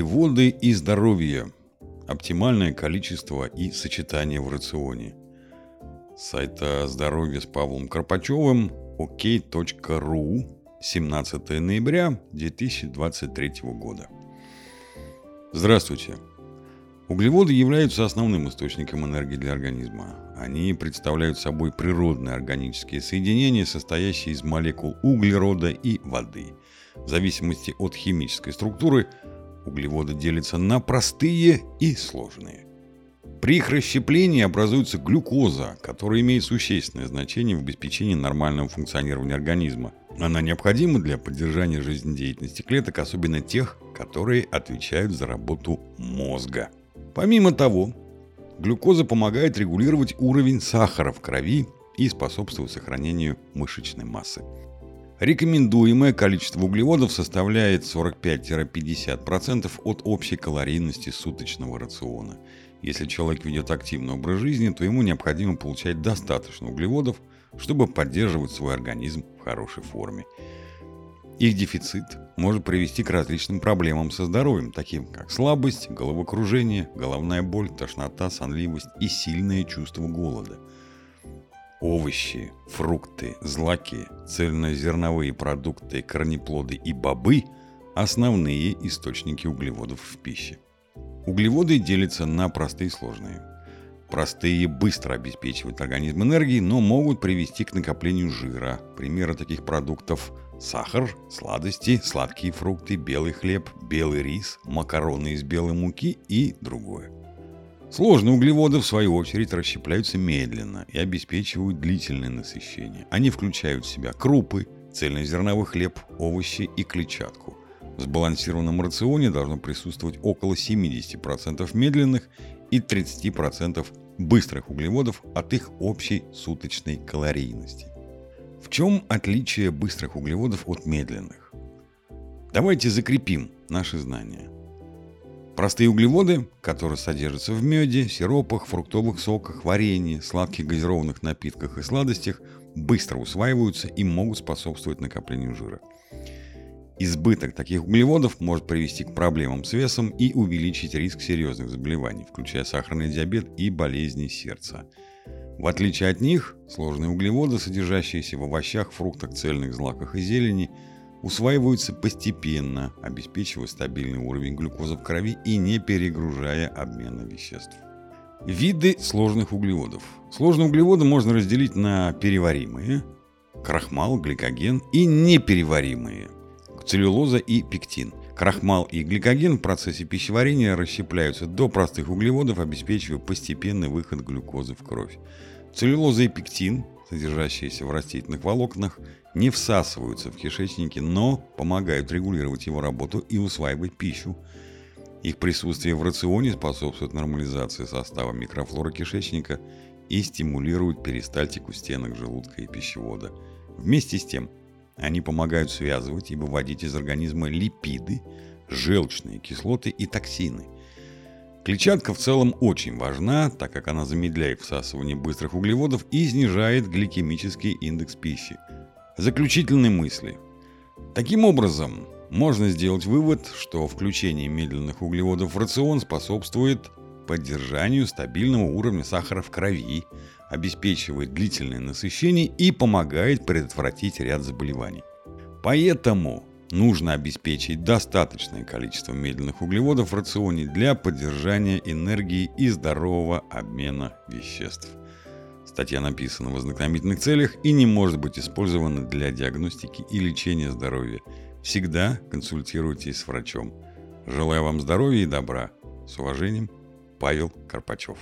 Углеводы и здоровье. Оптимальное количество и сочетание в рационе. С сайта здоровья с Павлом Карпачевым ok.ru 17 ноября 2023 года. Здравствуйте. Углеводы являются основным источником энергии для организма. Они представляют собой природные органические соединения, состоящие из молекул углерода и воды. В зависимости от химической структуры углеводы делятся на простые и сложные. При их расщеплении образуется глюкоза, которая имеет существенное значение в обеспечении нормального функционирования организма. Она необходима для поддержания жизнедеятельности клеток, особенно тех, которые отвечают за работу мозга. Помимо того, глюкоза помогает регулировать уровень сахара в крови и способствует сохранению мышечной массы. Рекомендуемое количество углеводов составляет 45-50% от общей калорийности суточного рациона. Если человек ведет активный образ жизни, то ему необходимо получать достаточно углеводов, чтобы поддерживать свой организм в хорошей форме. Их дефицит может привести к различным проблемам со здоровьем, таким как слабость, головокружение, головная боль, тошнота, сонливость и сильное чувство голода. Овощи, фрукты, злаки, цельнозерновые продукты, корнеплоды и бобы – основные источники углеводов в пище. Углеводы делятся на простые и сложные. Простые быстро обеспечивают организм энергией, но могут привести к накоплению жира. Примеры таких продуктов Сахар, сладости, сладкие фрукты, белый хлеб, белый рис, макароны из белой муки и другое. Сложные углеводы, в свою очередь, расщепляются медленно и обеспечивают длительное насыщение. Они включают в себя крупы, цельнозерновой хлеб, овощи и клетчатку. В сбалансированном рационе должно присутствовать около 70% медленных и 30% быстрых углеводов от их общей суточной калорийности. В чем отличие быстрых углеводов от медленных? Давайте закрепим наши знания. Простые углеводы, которые содержатся в меде, сиропах, фруктовых соках, варенье, сладких газированных напитках и сладостях, быстро усваиваются и могут способствовать накоплению жира. Избыток таких углеводов может привести к проблемам с весом и увеличить риск серьезных заболеваний, включая сахарный диабет и болезни сердца – в отличие от них, сложные углеводы, содержащиеся в овощах, фруктах, цельных злаках и зелени, усваиваются постепенно, обеспечивая стабильный уровень глюкозы в крови и не перегружая обмена веществ. Виды сложных углеводов. Сложные углеводы можно разделить на переваримые, крахмал, гликоген и непереваримые, целлюлоза и пектин. Крахмал и гликоген в процессе пищеварения расщепляются до простых углеводов, обеспечивая постепенный выход глюкозы в кровь. Целлюлоза и пектин, содержащиеся в растительных волокнах, не всасываются в кишечнике, но помогают регулировать его работу и усваивать пищу. Их присутствие в рационе способствует нормализации состава микрофлоры кишечника и стимулирует перистальтику стенок желудка и пищевода. Вместе с тем, они помогают связывать и выводить из организма липиды, желчные кислоты и токсины – Клетчатка в целом очень важна, так как она замедляет всасывание быстрых углеводов и снижает гликемический индекс пищи. Заключительные мысли. Таким образом, можно сделать вывод, что включение медленных углеводов в рацион способствует поддержанию стабильного уровня сахара в крови, обеспечивает длительное насыщение и помогает предотвратить ряд заболеваний. Поэтому нужно обеспечить достаточное количество медленных углеводов в рационе для поддержания энергии и здорового обмена веществ. Статья написана в ознакомительных целях и не может быть использована для диагностики и лечения здоровья. Всегда консультируйтесь с врачом. Желаю вам здоровья и добра. С уважением, Павел Карпачев.